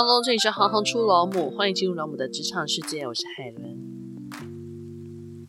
Hello，这里是行行出老母，欢迎进入老母的职场世界，我是海伦。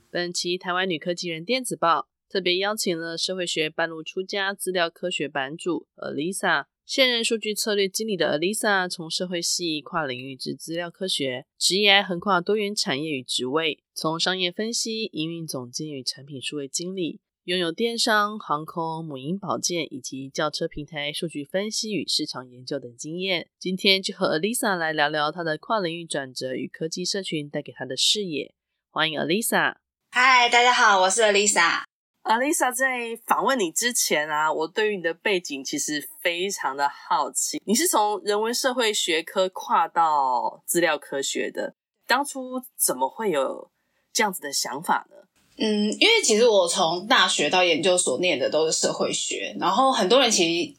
本期台湾女科技人电子报特别邀请了社会学半路出家、资料科学版主 Alisa，现任数据策略经理的 Alisa，从社会系跨领域至资料科学，职业横跨多元产业与职位，从商业分析、营运总监与产品数位经理。拥有电商、航空、母婴保健以及轿车平台数据分析与市场研究等经验。今天就和 Alisa 来聊聊她的跨领域转折与科技社群带给她的视野。欢迎 Alisa。嗨，大家好，我是 Alisa。Alisa 在访问你之前啊，我对于你的背景其实非常的好奇。你是从人文社会学科跨到资料科学的，当初怎么会有这样子的想法呢？嗯，因为其实我从大学到研究所念的都是社会学，然后很多人其实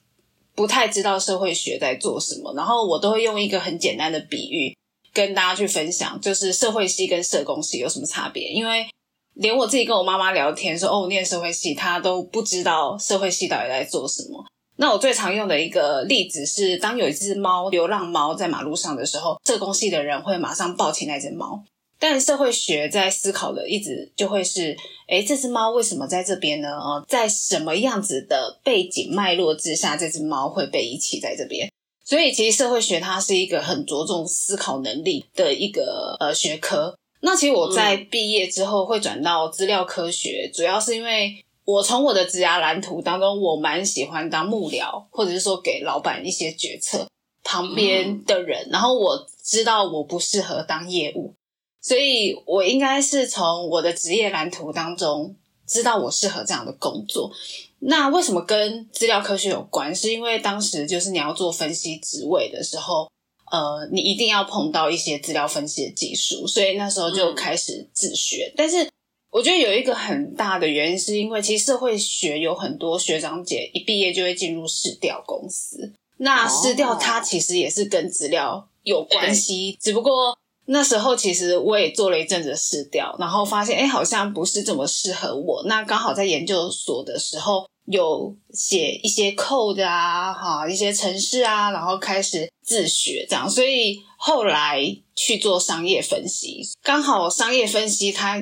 不太知道社会学在做什么，然后我都会用一个很简单的比喻跟大家去分享，就是社会系跟社工系有什么差别。因为连我自己跟我妈妈聊天说，哦，我念社会系，她都不知道社会系到底在做什么。那我最常用的一个例子是，当有一只猫，流浪猫在马路上的时候，社工系的人会马上抱起那只猫。但社会学在思考的一直就会是，诶，这只猫为什么在这边呢？呃，在什么样子的背景脉络之下，这只猫会被遗弃在这边？所以，其实社会学它是一个很着重思考能力的一个呃学科。那其实我在毕业之后会转到资料科学，主要是因为我从我的职涯蓝图当中，我蛮喜欢当幕僚，或者是说给老板一些决策旁边的人，然后我知道我不适合当业务。所以我应该是从我的职业蓝图当中知道我适合这样的工作。那为什么跟资料科学有关？是因为当时就是你要做分析职位的时候，呃，你一定要碰到一些资料分析的技术，所以那时候就开始自学。嗯。但是我觉得有一个很大的原因，是因为其实社会学有很多学长姐一毕业就会进入市调公司，那市调它其实也是跟资料有关系，只不过。那时候其实我也做了一阵子试调，然后发现哎，好像不是这么适合我。那刚好在研究所的时候有写一些 code 啊，哈，一些程式啊，然后开始自学这样。所以后来去做商业分析，刚好商业分析它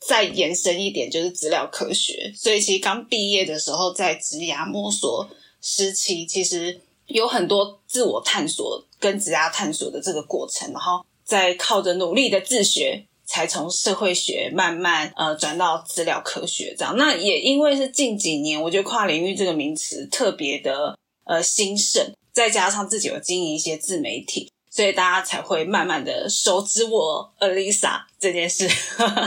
再延伸一点就是资料科学。所以其实刚毕业的时候在职涯摸索时期，其实有很多自我探索跟职涯探索的这个过程，然后。在靠着努力的自学，才从社会学慢慢呃转到资料科学这样。那也因为是近几年，我觉得跨领域这个名词特别的呃兴盛，再加上自己有经营一些自媒体，所以大家才会慢慢的熟知我 Alisa 这件事。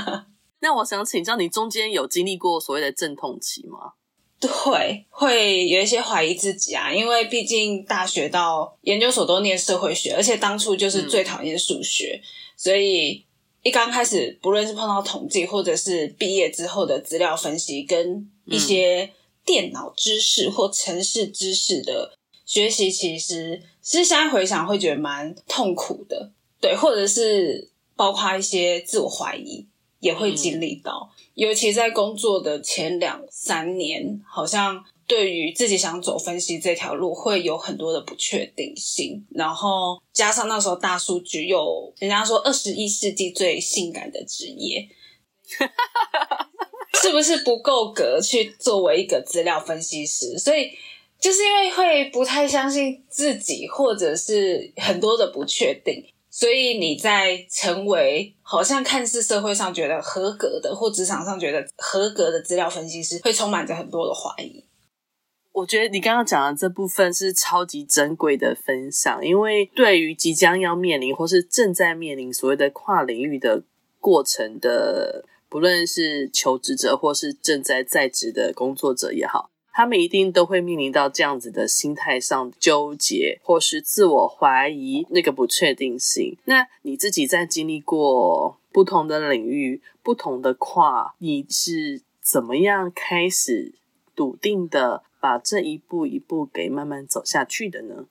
那我想请教你，中间有经历过所谓的阵痛期吗？对，会有一些怀疑自己啊，因为毕竟大学到研究所都念社会学，而且当初就是最讨厌数学，嗯、所以一刚开始，不论是碰到统计，或者是毕业之后的资料分析，跟一些电脑知识或城市知识的学习，其实其实现在回想会觉得蛮痛苦的，对，或者是包括一些自我怀疑。也会经历到，嗯，尤其在工作的前两三年，好像对于自己想走分析这条路，会有很多的不确定性。然后加上那时候大数据又，人家说二十一世纪最性感的职业，是不是不够格去作为一个资料分析师？所以就是因为会不太相信自己，或者是很多的不确定。所以你在成为好像看似社会上觉得合格的，或职场上觉得合格的资料分析师，会充满着很多的怀疑。我觉得你刚刚讲的这部分是超级珍贵的分享，因为对于即将要面临或是正在面临所谓的跨领域的过程的，不论是求职者或是正在在职的工作者也好。他们一定都会面临到这样子的心态上纠结，或是自我怀疑那个不确定性。那你自己在经历过不同的领域、不同的跨，你是怎么样开始笃定的把这一步一步给慢慢走下去的呢？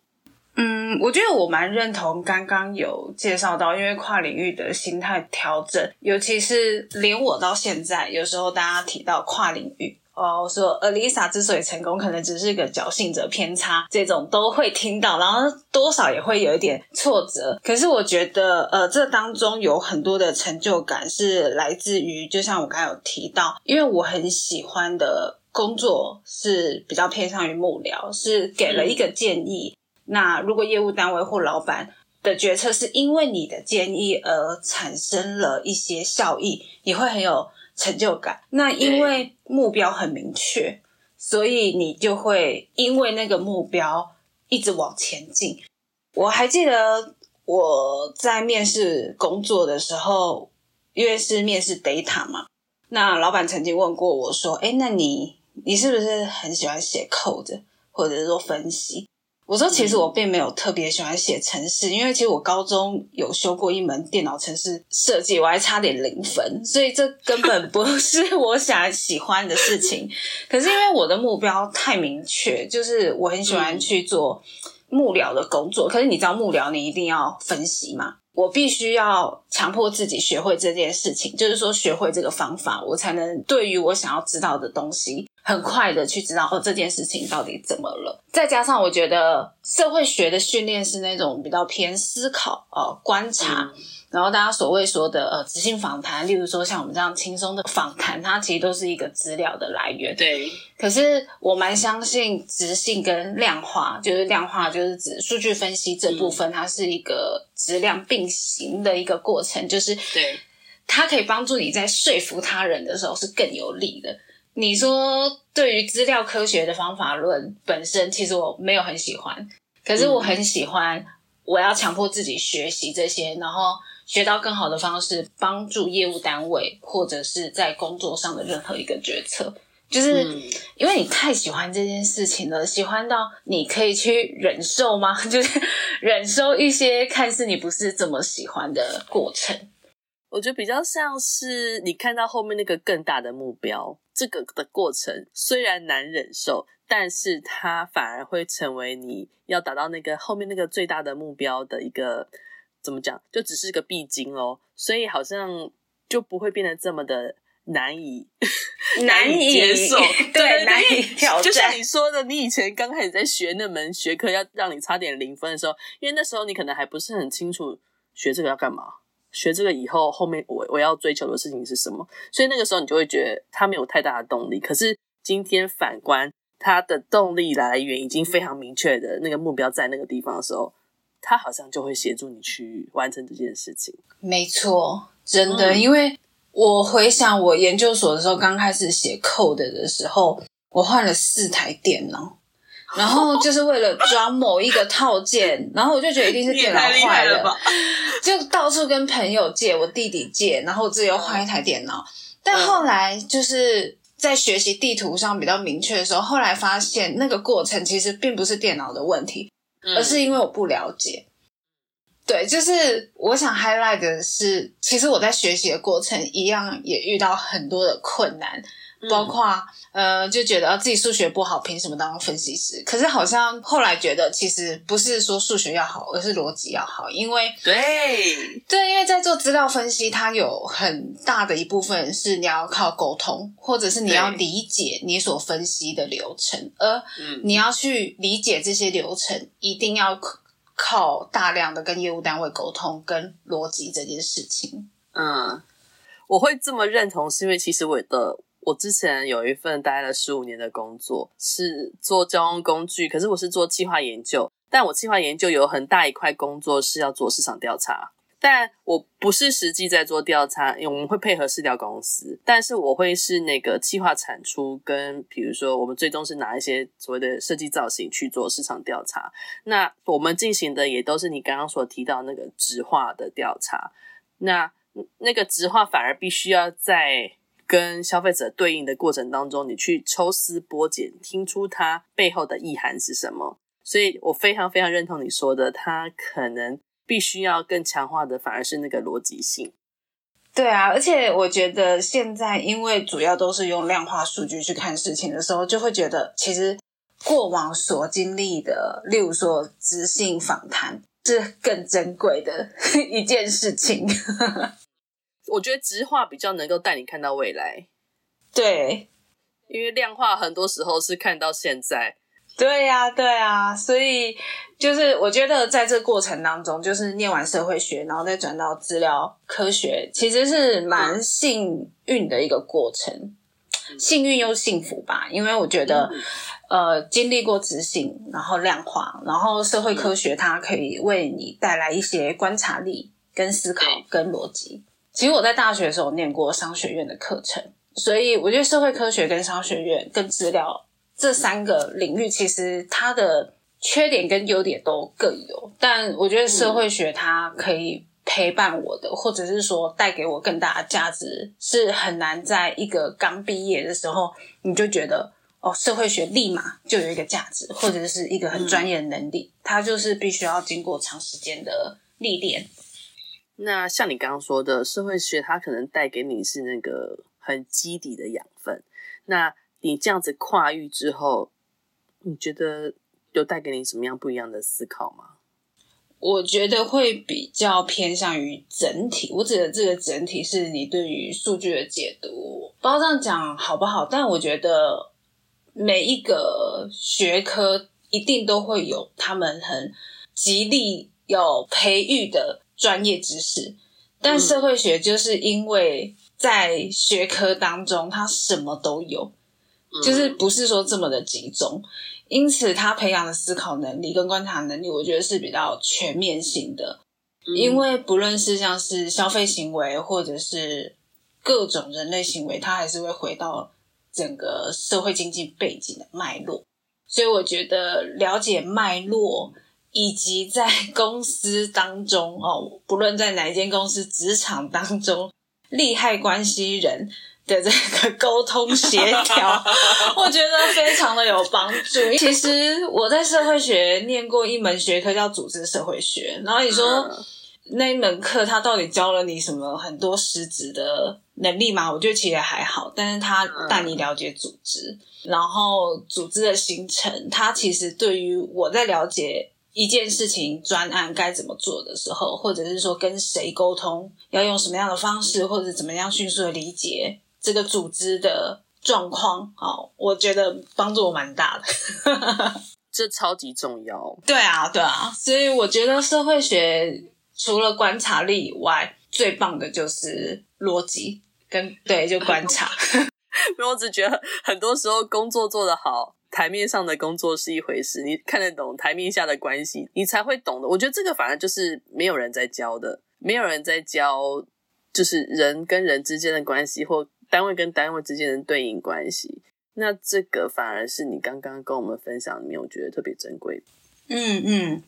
嗯，我觉得我蛮认同刚刚有介绍到，因为跨领域的心态调整，尤其是连我到现在，有时候大家提到跨领域。哦，说 Alisa 之所以成功，可能只是一个侥幸者偏差，这种都会听到，然后多少也会有一点挫折。可是我觉得，呃，这当中有很多的成就感是来自于，就像我刚才有提到，因为我很喜欢的工作是比较偏向于幕僚，是给了一个建议。嗯、那如果业务单位或老板的决策是因为你的建议而产生了一些效益，你会很有成就感。那因为目标很明确，所以你就会因为那个目标一直往前进。我还记得我在面试工作的时候，因为是面试 data 嘛，那老板曾经问过我说：“哎，那你你是不是很喜欢写 code，或者是说分析？”我说，其实我并没有特别喜欢写程式，因为其实我高中有修过一门电脑程式设计，我还差点零分，所以这根本不 是我想喜欢的事情。可是因为我的目标太明确，就是我很喜欢去做幕僚的工作。可是你知道幕僚，你一定要分析嘛？我必须要强迫自己学会这件事情，就是说学会这个方法，我才能对于我想要知道的东西，很快的去知道哦，这件事情到底怎么了。再加上我觉得社会学的训练是那种比较偏思考、呃观察。嗯然后大家所谓说的呃，直性访谈，例如说像我们这样轻松的访谈，它其实都是一个资料的来源。对。可是我蛮相信直性跟量化，就是量化就是指数据分析这部分，它是一个质量并行的一个过程。就是对，它可以帮助你在说服他人的时候是更有利的。你说对于资料科学的方法论本身，其实我没有很喜欢，可是我很喜欢，我要强迫自己学习这些，然后。学到更好的方式，帮助业务单位或者是在工作上的任何一个决策，就是因为你太喜欢这件事情了，喜欢到你可以去忍受吗？就是忍受一些看似你不是这么喜欢的过程。我觉得比较像是你看到后面那个更大的目标，这个的过程虽然难忍受，但是它反而会成为你要达到那个后面那个最大的目标的一个。怎么讲？就只是个必经哦，所以好像就不会变得这么的难以 难以接受，对，对难以挑战。就像你说的，你以前刚开始在学那门学科，要让你差点零分的时候，因为那时候你可能还不是很清楚学这个要干嘛，学这个以后后面我我要追求的事情是什么，所以那个时候你就会觉得他没有太大的动力。可是今天反观他的动力来源已经非常明确的那个目标在那个地方的时候。他好像就会协助你去完成这件事情。没错，真的，嗯、因为我回想我研究所的时候，刚开始写 code 的时候，我换了四台电脑，然后就是为了装某一个套件，然后我就觉得一定是 电脑坏了，了 就到处跟朋友借，我弟弟借，然后自己又换一台电脑。但后来就是在学习地图上比较明确的时候，后来发现那个过程其实并不是电脑的问题。而是因为我不了解，对，就是我想 highlight 的是，其实我在学习的过程一样也遇到很多的困难，包括呃，就觉得自己数学不好，凭什么当分析师？可是好像后来觉得，其实不是说数学要好，而是逻辑要好，因为对对，因为在做资料分析，它有很大的一部分是你要靠沟通，或者是你要理解你所分析的流程，而你要去理解这些流程，一定要靠大量的跟业务单位沟通跟逻辑这件事情。嗯，我会这么认同，是因为其实我的。我之前有一份待了十五年的工作，是做交通工具，可是我是做计划研究。但我计划研究有很大一块工作是要做市场调查，但我不是实际在做调查，因为我们会配合市调公司，但是我会是那个计划产出跟，比如说我们最终是拿一些所谓的设计造型去做市场调查。那我们进行的也都是你刚刚所提到那个质化的调查。那那个质化反而必须要在。跟消费者对应的过程当中，你去抽丝剥茧，听出它背后的意涵是什么。所以我非常非常认同你说的，它可能必须要更强化的，反而是那个逻辑性。对啊，而且我觉得现在因为主要都是用量化数据去看事情的时候，就会觉得其实过往所经历的，例如说质性访谈，是更珍贵的 一件事情。我觉得直化比较能够带你看到未来。对，因为量化很多时候是看到现在。对呀、啊，对啊，所以就是我觉得在这个过程当中，就是念完社会学，然后再转到资料科学，其实是蛮幸运的一个过程，嗯、幸运又幸福吧。因为我觉得，嗯、呃，经历过执行，然后量化，然后社会科学，它可以为你带来一些观察力、跟思考、跟逻辑。其实我在大学的时候念过商学院的课程，所以我觉得社会科学跟商学院跟资料。这三个领域其实它的缺点跟优点都各有，但我觉得社会学它可以陪伴我的，嗯、或者是说带给我更大的价值，是很难在一个刚毕业的时候你就觉得哦，社会学立马就有一个价值，或者是一个很专业的能力，嗯、它就是必须要经过长时间的历练。那像你刚刚说的，社会学它可能带给你是那个很基底的养分，那。你这样子跨域之后，你觉得有带给你什么样不一样的思考吗？我觉得会比较偏向于整体。我指的这个整体是你对于数据的解读。不知道这样讲好不好，但我觉得每一个学科一定都会有他们很极力要培育的专业知识，但社会学就是因为在学科当中，它什么都有。就是不是说这么的集中，因此他培养的思考能力跟观察能力，我觉得是比较全面性的。因为不论是像是消费行为，或者是各种人类行为，它还是会回到整个社会经济背景的脉络。所以我觉得了解脉络，以及在公司当中哦，不论在哪一间公司职场当中，利害关系人。的这个沟通协调，我觉得非常的有帮助。其实我在社会学念过一门学科叫组织社会学，然后你说那一门课它到底教了你什么很多实质的能力吗？我觉得其实还好，但是他带你了解组织，然后组织的形成，它其实对于我在了解一件事情专案该怎么做的时候，或者是说跟谁沟通，要用什么样的方式，或者怎么样迅速的理解。这个组织的状况，哦，我觉得帮助我蛮大的，这超级重要。对啊，对啊，所以我觉得社会学除了观察力以外，最棒的就是逻辑跟对，就观察。因为我只觉得很多时候工作做得好，台面上的工作是一回事，你看得懂台面下的关系，你才会懂的。我觉得这个反而就是没有人在教的，没有人在教，就是人跟人之间的关系或。单位跟单位之间的对应关系，那这个反而是你刚刚跟我们分享里面，我觉得特别珍贵的。嗯嗯，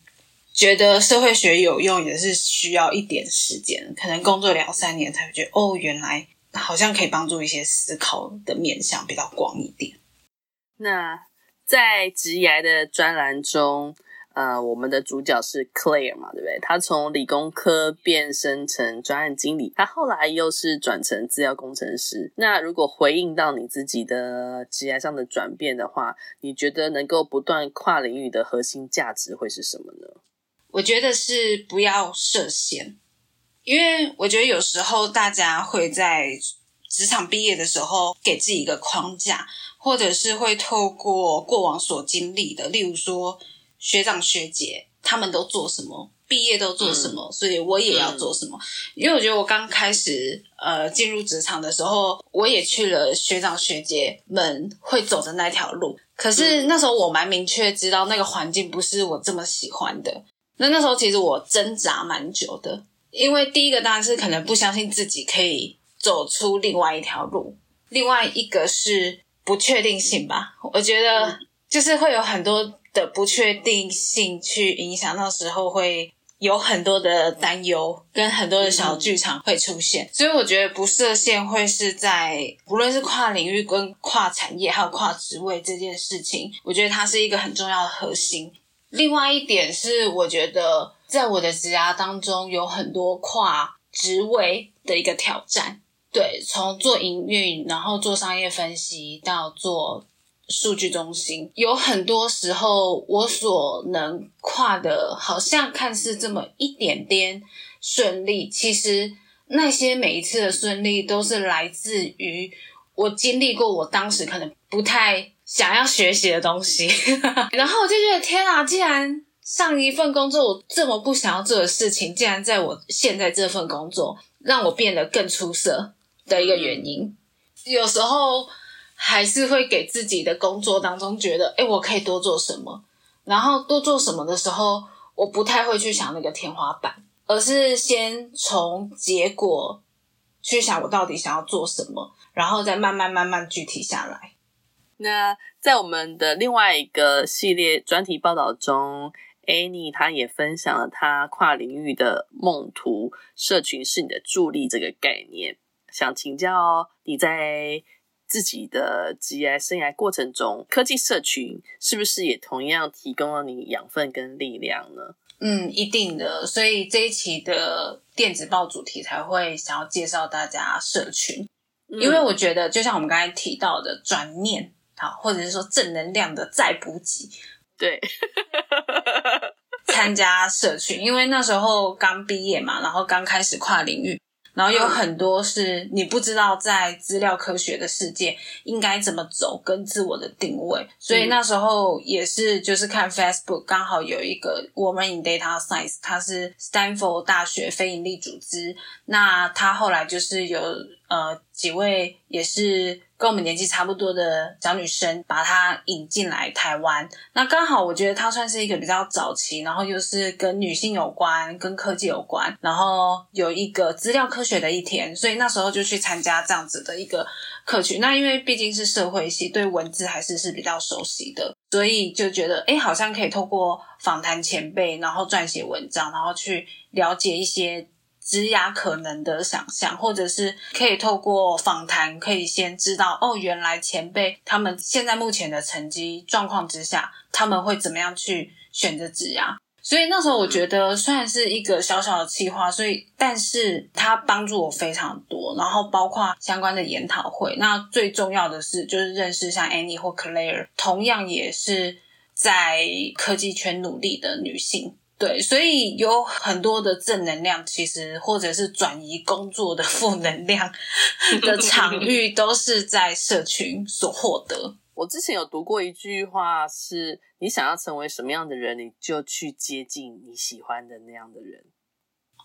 觉得社会学有用也是需要一点时间，可能工作两三年才会觉得哦，原来好像可以帮助一些思考的面向比较广一点。那在职涯的专栏中。呃，我们的主角是 Claire 嘛，对不对？他从理工科变身成专案经理，他后来又是转成资料工程师。那如果回应到你自己的职业上的转变的话，你觉得能够不断跨领域的核心价值会是什么呢？我觉得是不要设限，因为我觉得有时候大家会在职场毕业的时候给自己一个框架，或者是会透过过往所经历的，例如说。学长学姐他们都做什么？毕业都做什么？嗯、所以我也要做什么？嗯、因为我觉得我刚开始呃进入职场的时候，我也去了学长学姐们会走的那条路。可是那时候我蛮明确知道那个环境不是我这么喜欢的。那那时候其实我挣扎蛮久的，因为第一个当然是可能不相信自己可以走出另外一条路，另外一个是不确定性吧。我觉得就是会有很多。的不确定性去影响，到时候会有很多的担忧，跟很多的小剧场会出现。所以我觉得不设限会是在无论是跨领域跟跨产业，还有跨职位这件事情，我觉得它是一个很重要的核心。另外一点是，我觉得在我的职涯当中有很多跨职位的一个挑战。对，从做营运，然后做商业分析，到做。数据中心有很多时候，我所能跨的，好像看似这么一点点顺利，其实那些每一次的顺利，都是来自于我经历过我当时可能不太想要学习的东西，然后我就觉得天啊，既然上一份工作我这么不想要做的事情，竟然在我现在这份工作让我变得更出色的一个原因，有时候还是会给自己的工作当中觉得，诶，我可以多做什么，然后多做什么的时候，我不太会去想那个天花板，而是先从结果去想我到底想要做什么，然后再慢慢慢慢具体下来。那在我们的另外一个系列专题报道中，Annie 她也分享了她跨领域的梦图社群是你的助力这个概念。想请教你在自己的职业生涯过程中，科技社群是不是也同样提供了你养分跟力量呢？嗯，一定的。所以这一期的电子报主题才会想要介绍大家社群，嗯、因为我觉得就像我们刚才提到的转念，好，或者是说正能量的再补给，对，参加社群，因为那时候刚毕业嘛，然后刚开始跨领域。然后有很多是你不知道在资料科学的世界应该怎么走，跟自我的定位。所以那时候也是就是看 Facebook，刚好有一个 Women in Data Science，它是 Stanford 大学非营利组织。那它后来就是有呃几位也是。跟我们年纪差不多的小女生，把她引进来台湾。那刚好，我觉得她算是一个比较早期，然后又是跟女性有关、跟科技有关，然后有一个资料科学的一天，所以那时候就去参加这样子的一个课群。那因为毕竟是社会系，对文字还是是比较熟悉的，所以就觉得，诶，好像可以透过访谈前辈，然后撰写文章，然后去了解一些。职涯可能的想象，或者是可以透过访谈，可以先知道哦，原来前辈他们现在目前的成绩状况之下，他们会怎么样去选择职涯。所以那时候我觉得，虽然是一个小小的企划，所以但是它帮助我非常多。然后包括相关的研讨会，那最重要的是就是认识像 Annie 或 Claire，同样也是在科技圈努力的女性。对，所以有很多的正能量，其实或者是转移工作的负能量 的场域，都是在社群所获得。我之前有读过一句话是，是你想要成为什么样的人，你就去接近你喜欢的那样的人。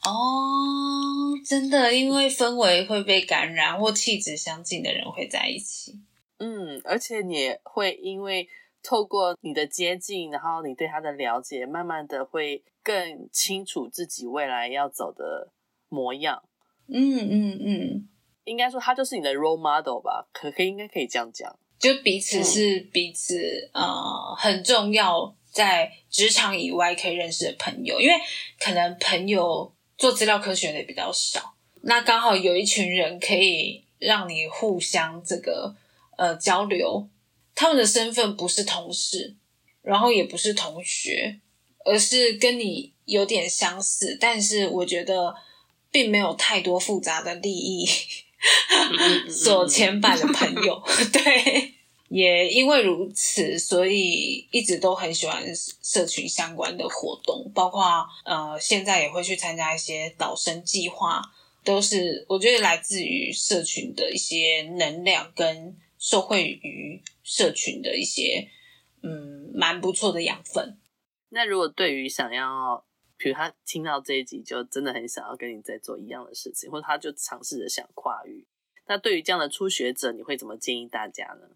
哦，真的，因为氛围会被感染，或气质相近的人会在一起。嗯，而且你也会因为。透过你的接近，然后你对他的了解，慢慢的会更清楚自己未来要走的模样。嗯嗯嗯，应该说他就是你的 role model 吧？可可以应该可以这样讲，就彼此是彼此，嗯、呃，很重要，在职场以外可以认识的朋友，因为可能朋友做资料科学的也比较少，那刚好有一群人可以让你互相这个呃交流。他们的身份不是同事，然后也不是同学，而是跟你有点相似，但是我觉得并没有太多复杂的利益 所牵绊的朋友。对，也因为如此，所以一直都很喜欢社群相关的活动，包括呃，现在也会去参加一些导生计划，都是我觉得来自于社群的一些能量跟。受惠于社群的一些，嗯，蛮不错的养分。那如果对于想要，比如他听到这一集，就真的很想要跟你再做一样的事情，或者他就尝试着想跨域，那对于这样的初学者，你会怎么建议大家呢？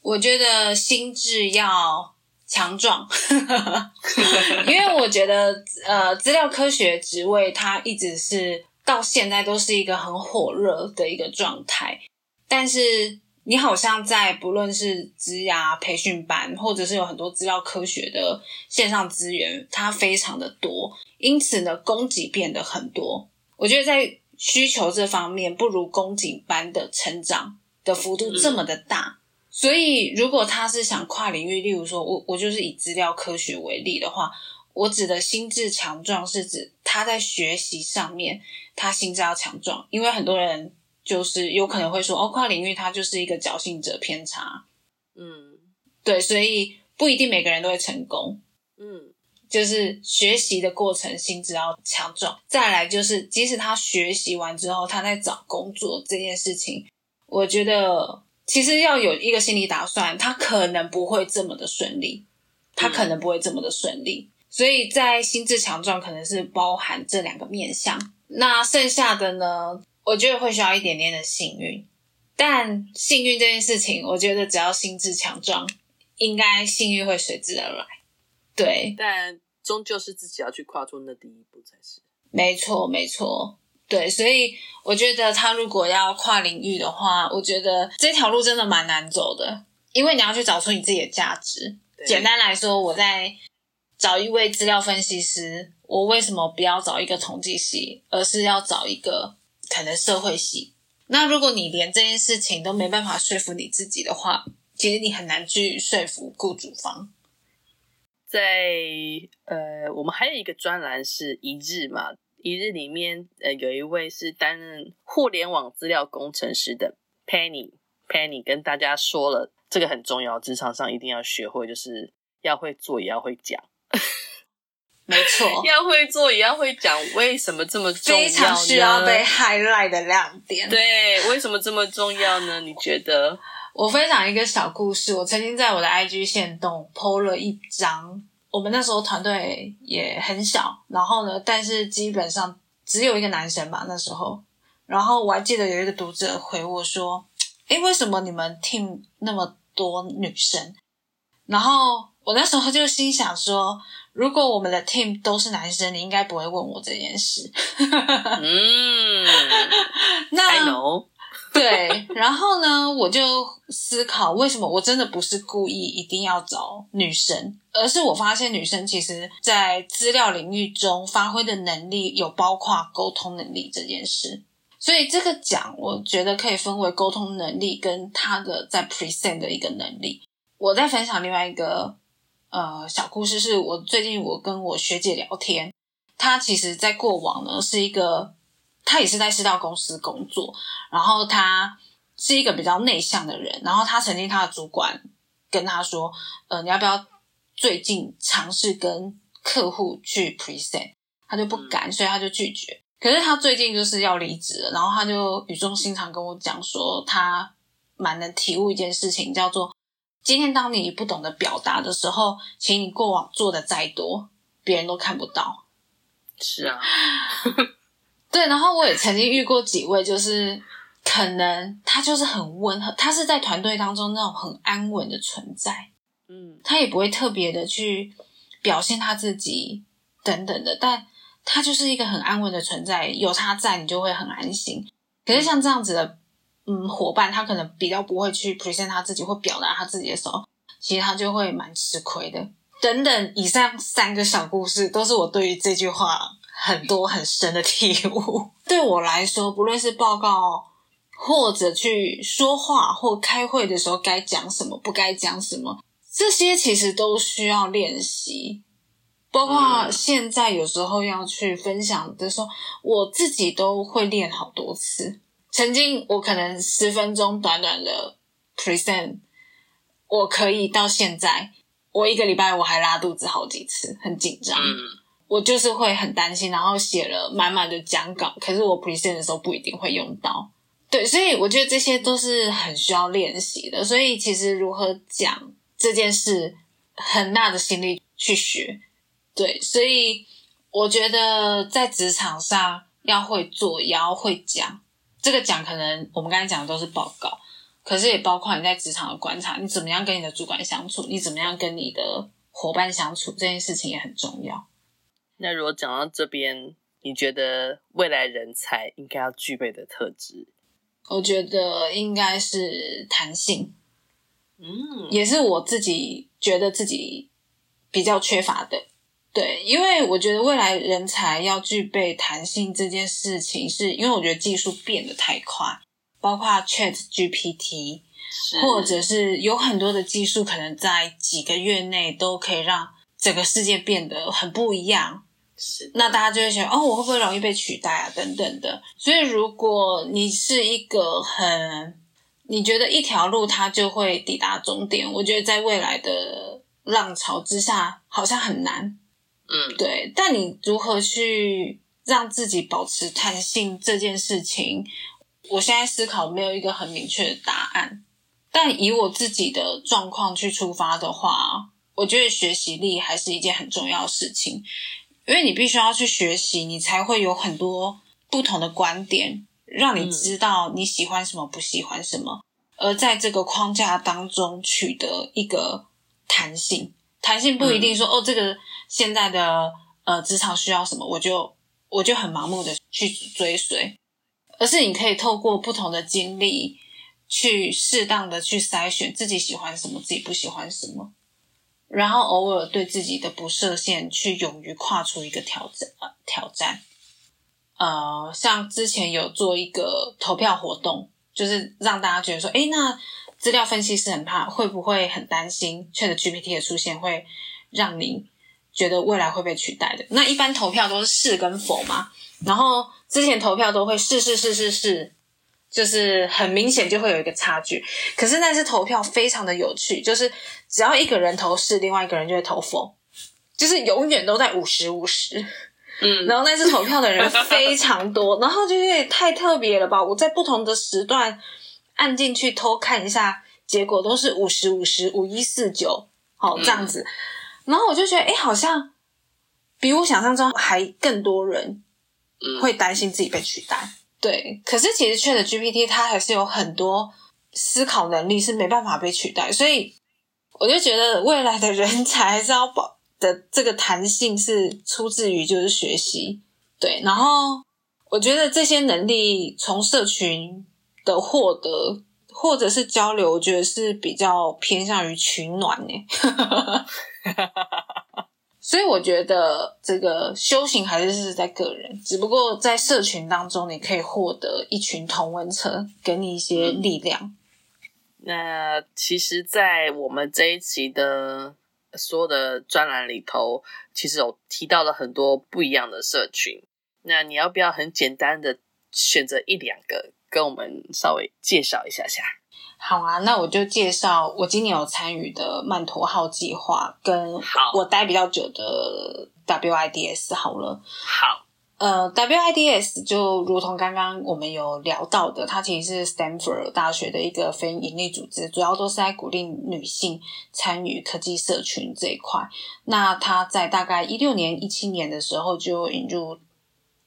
我觉得心智要强壮，因为我觉得，呃，资料科学职位它一直是到现在都是一个很火热的一个状态，但是。你好像在不论是职涯培训班，或者是有很多资料科学的线上资源，它非常的多，因此呢，供给变得很多。我觉得在需求这方面，不如供给般的成长的幅度这么的大。所以，如果他是想跨领域，例如说我我就是以资料科学为例的话，我指的心智强壮是指他在学习上面，他心智要强壮，因为很多人。就是有可能会说哦，跨领域它就是一个侥幸者偏差，嗯，对，所以不一定每个人都会成功，嗯，就是学习的过程心智要强壮。再来就是，即使他学习完之后，他在找工作这件事情，我觉得其实要有一个心理打算，他可能不会这么的顺利，他可能不会这么的顺利。嗯、所以在心智强壮可能是包含这两个面向，那剩下的呢，我觉得会需要一点点的幸运。但幸运这件事情，我觉得只要心智强壮，应该幸运会随之而来。对，但终究是自己要去跨出那第一步才是。没错，没错。对，所以我觉得他如果要跨领域的话，我觉得这条路真的蛮难走的，因为你要去找出你自己的价值。对简单来说，我在找一位资料分析师，我为什么不要找一个统计系，而是要找一个可能社会系？那如果你连这件事情都没办法说服你自己的话，其实你很难去说服雇主方。在呃，我们还有一个专栏是一日嘛，一日里面呃有一位是担任互联网资料工程师的 Penny，Penny 跟大家说了，这个很重要，职场上一定要学会，就是要会做，也要会讲。没错，要会做也要会讲，为什么这么重要呢？非常需要被 highlight 的亮点。对，为什么这么重要呢？你觉得？我分享一个小故事。我曾经在我的 IG 线动 po 了一张，我们那时候团队也很小，然后呢，但是基本上只有一个男生吧那时候。然后我还记得有一个读者回我说：“诶，为什么你们 team 那么多女生？”然后我那时候就心想说。如果我们的 team 都是男生，你应该不会问我这件事。嗯，那.对，然后呢，我就思考为什么我真的不是故意一定要找女生，而是我发现女生其实在资料领域中发挥的能力有包括沟通能力这件事。所以这个奖，我觉得可以分为沟通能力跟他的在 present 的一个能力。我再分享另外一个。呃，小故事是我最近我跟我学姐聊天，她其实在过往呢是一个，她也是在师道公司工作，然后她是一个比较内向的人，然后她曾经她的主管跟她说，呃，你要不要最近尝试跟客户去 present？她就不敢，所以她就拒绝。可是她最近就是要离职了，然后她就语重心长跟我讲说，她蛮能体悟一件事情，叫做。今天当你不懂得表达的时候，请你过往做的再多，别人都看不到。是啊，对。然后我也曾经遇过几位，就是可能他就是很温和，他是在团队当中那种很安稳的存在。嗯，他也不会特别的去表现他自己等等的，但他就是一个很安稳的存在，有他在，你就会很安心。可是像这样子的。嗯，伙伴他可能比较不会去 present 他自己或表达他自己的时候，其实他就会蛮吃亏的。等等，以上三个小故事都是我对于这句话很多很深的体悟。对我来说，不论是报告或者去说话或开会的时候该讲什么，不该讲什么，这些其实都需要练习。包括现在有时候要去分享的时候，我自己都会练好多次。曾经我可能十分钟短短的 present，我可以到现在，我一个礼拜我还拉肚子好几次，很紧张。嗯、我就是会很担心，然后写了满满的讲稿，可是我 present 的时候不一定会用到。对，所以我觉得这些都是很需要练习的。所以其实如何讲这件事，很大的心力去学。对，所以我觉得在职场上要会做，也要会讲。这个讲可能我们刚才讲的都是报告，可是也包括你在职场的观察，你怎么样跟你的主管相处，你怎么样跟你的伙伴相处，这件事情也很重要。那如果讲到这边，你觉得未来人才应该要具备的特质？我觉得应该是弹性，嗯，也是我自己觉得自己比较缺乏的。对，因为我觉得未来人才要具备弹性这件事情是，是因为我觉得技术变得太快，包括 Chat GPT，或者是有很多的技术，可能在几个月内都可以让整个世界变得很不一样。是，那大家就会想，哦，我会不会容易被取代啊？等等的。所以，如果你是一个很，你觉得一条路它就会抵达终点，我觉得在未来的浪潮之下，好像很难。嗯，对，但你如何去让自己保持弹性这件事情，我现在思考没有一个很明确的答案。但以我自己的状况去出发的话，我觉得学习力还是一件很重要的事情，因为你必须要去学习，你才会有很多不同的观点，让你知道你喜欢什么，不喜欢什么，而在这个框架当中取得一个弹性。弹性不一定说哦，这个现在的呃职场需要什么，我就我就很盲目的去追随，而是你可以透过不同的经历。去适当的去筛选自己喜欢什么，自己不喜欢什么，然后偶尔对自己的不设限，去勇于跨出一个挑战。挑战。呃，像之前有做一个投票活动，就是让大家觉得说，诶，那资料分析师很怕，会不会很担心 ChatGPT 的出现会让你觉得未来会被取代的？那一般投票都是是跟否嘛，然后之前投票都会是是是是是。就是很明显就会有一个差距，可是那次投票非常的有趣，就是只要一个人投是，另外一个人就会投否，就是永远都在五十五十。嗯，然后那次投票的人非常多，然后就有点太特别了吧？我在不同的时段按进去偷看一下，结果都是五十五十五一四九，好这样子，然后我就觉得，哎，好像比我想象中还更多人会担心自己被取代。对，可是其实 ChatGPT 它还是有很多思考能力是没办法被取代，所以我就觉得未来的人才还是要保的这个弹性是出自于就是学习，对，然后我觉得这些能力从社群的获得或者是交流，我觉得是比较偏向于取暖呢。所以我觉得这个修行还是是在个人，只不过在社群当中，你可以获得一群同温层，给你一些力量。嗯、那其实，在我们这一期的所有的专栏里头，其实有提到了很多不一样的社群。那你要不要很简单的选择一两个，跟我们稍微介绍一下下？好啊，那我就介绍我今年有参与的曼陀号计划，跟我待比较久的 WIDS 好了。好，呃，WIDS 就如同刚刚我们有聊到的，它其实是 Stanford 大学的一个非营利组织，主要都是在鼓励女性参与科技社群这一块。那它在大概一六年、一七年的时候就引入。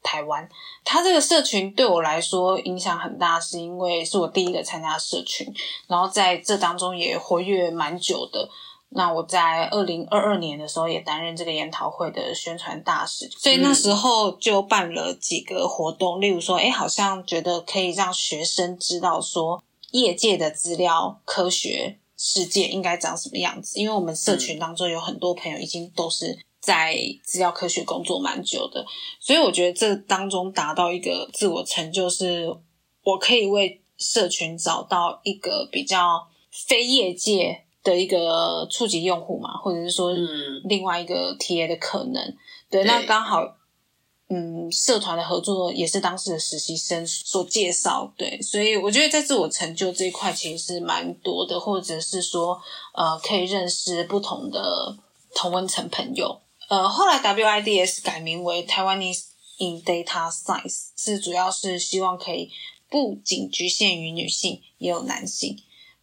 台湾，他这个社群对我来说影响很大，是因为是我第一个参加社群，然后在这当中也活跃蛮久的。那我在二零二二年的时候也担任这个研讨会的宣传大使，所以那时候就办了几个活动，例如说，哎，好像觉得可以让学生知道说，业界的资料科学世界应该长什么样子，因为我们社群当中有很多朋友已经都是。在资料科学工作蛮久的，所以我觉得这当中达到一个自我成就，是我可以为社群找到一个比较非业界的一个触及用户嘛，或者是说另外一个 TA 的可能。嗯、对，那刚好，嗯，社团的合作也是当时的实习生所介绍，对，所以我觉得在自我成就这一块其实是蛮多的，或者是说，呃，可以认识不同的同温层朋友。呃，后来 WIDS 改名为 Taiwanese in Data Science，是主要是希望可以不仅局限于女性，也有男性。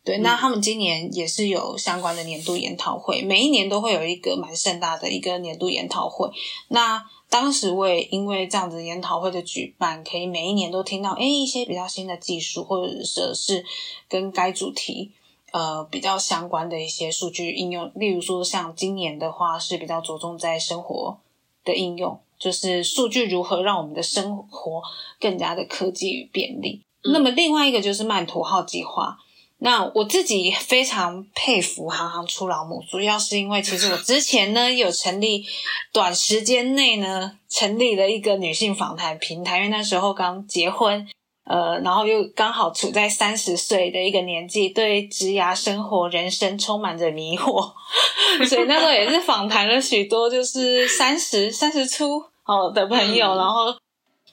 对，那他们今年也是有相关的年度研讨会，每一年都会有一个蛮盛大的一个年度研讨会。那当时我也因为这样子研讨会的举办，可以每一年都听到诶一些比较新的技术，或者说是跟该主题。呃，比较相关的一些数据应用，例如说像今年的话是比较着重在生活的应用，就是数据如何让我们的生活更加的科技与便利。嗯。那么另外一个就是曼陀号计划，那我自己非常佩服行行出老母，主要是因为其实我之前呢有成立，短时间内呢成立了一个女性访谈平台，因为那时候刚结婚。呃，然后又刚好处在三十岁的一个年纪，对职涯、生活、人生充满着迷惑，所以那时候也是访谈了许多就是三十、三十出哦的朋友，然后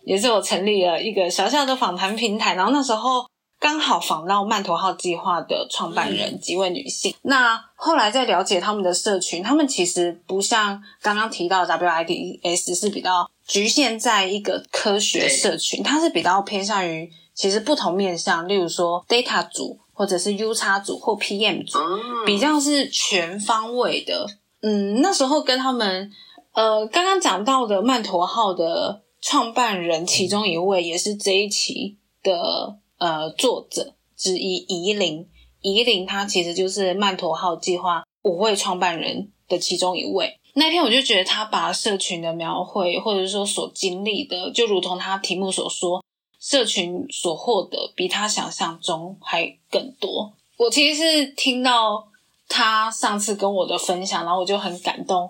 也是我成立了一个小小的访谈平台，然后那时候刚好访到曼陀号计划的创办人几位女性。那后来在了解他们的社群，他们其实不像刚刚提到的 WIDS 是比较。局限在一个科学社群，它是比较偏向于其实不同面向，例如说 data 组或者是 U 叉组或 PM 组，比较是全方位的。嗯，那时候跟他们，呃，刚刚讲到的曼陀号的创办人其中一位，也是这一期的呃作者之一，宜林。宜林他其实就是曼陀号计划五位创办人的其中一位。那天我就觉得他把社群的描绘，或者说所经历的，就如同他题目所说，社群所获得比他想象中还更多。我其实是听到。他上次跟我的分享，然后我就很感动，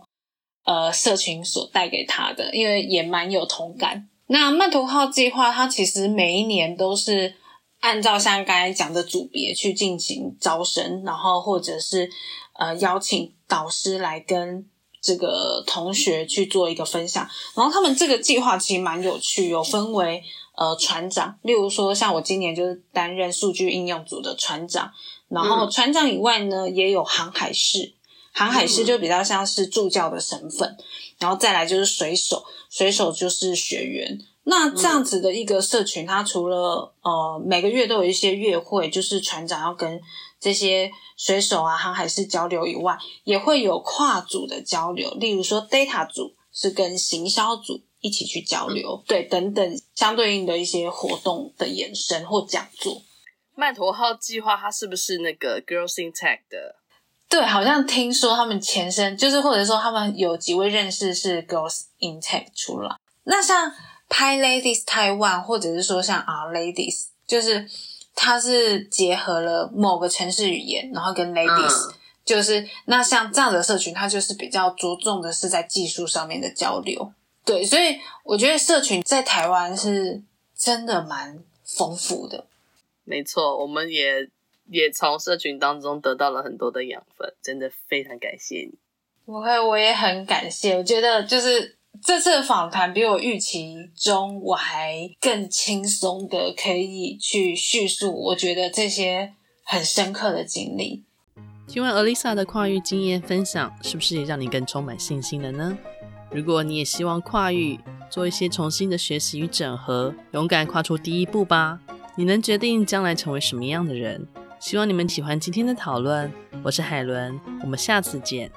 呃，社群所带给他的，因为也蛮有同感。那曼陀号计划，它其实每一年都是按照像刚才讲的组别去进行招生，然后或者是呃邀请导师来跟这个同学去做一个分享。然后他们这个计划其实蛮有趣，有分为呃船长，例如说像我今年就是担任数据应用组的船长。然后船长以外呢，也有航海士，航海士就比较像是助教的身份，嗯、然后再来就是水手，水手就是学员。那这样子的一个社群，它除了呃每个月都有一些月会，就是船长要跟这些水手啊、航海士交流以外，也会有跨组的交流，例如说 data 组是跟行销组一起去交流，嗯、对，等等相对应的一些活动的延伸或讲座。曼陀号计划，它是不是那个 Girls in Tech 的？对，好像听说他们前身就是，或者说他们有几位认识是 Girls in Tech 出来。那像 PyLadies Taiwan，或者是说像 R-Ladies，就是它是结合了某个城市语言，然后跟 Ladies，、嗯、就是那像这样的社群，它就是比较着重的是在技术上面的交流。对，所以我觉得社群在台湾是真的蛮丰富的。没错，我们也也从社群当中得到了很多的养分，真的非常感谢你。不会，我也很感谢。我觉得就是这次的访谈比我预期中我还更轻松的可以去叙述，我觉得这些很深刻的经历。听完 Alyssa 的跨域经验分享，是不是也让你更充满信心了呢？如果你也希望跨域做一些重新的学习与整合，勇敢跨出第一步吧。你能决定将来成为什么样的人？希望你们喜欢今天的讨论。我是海伦，我们下次见。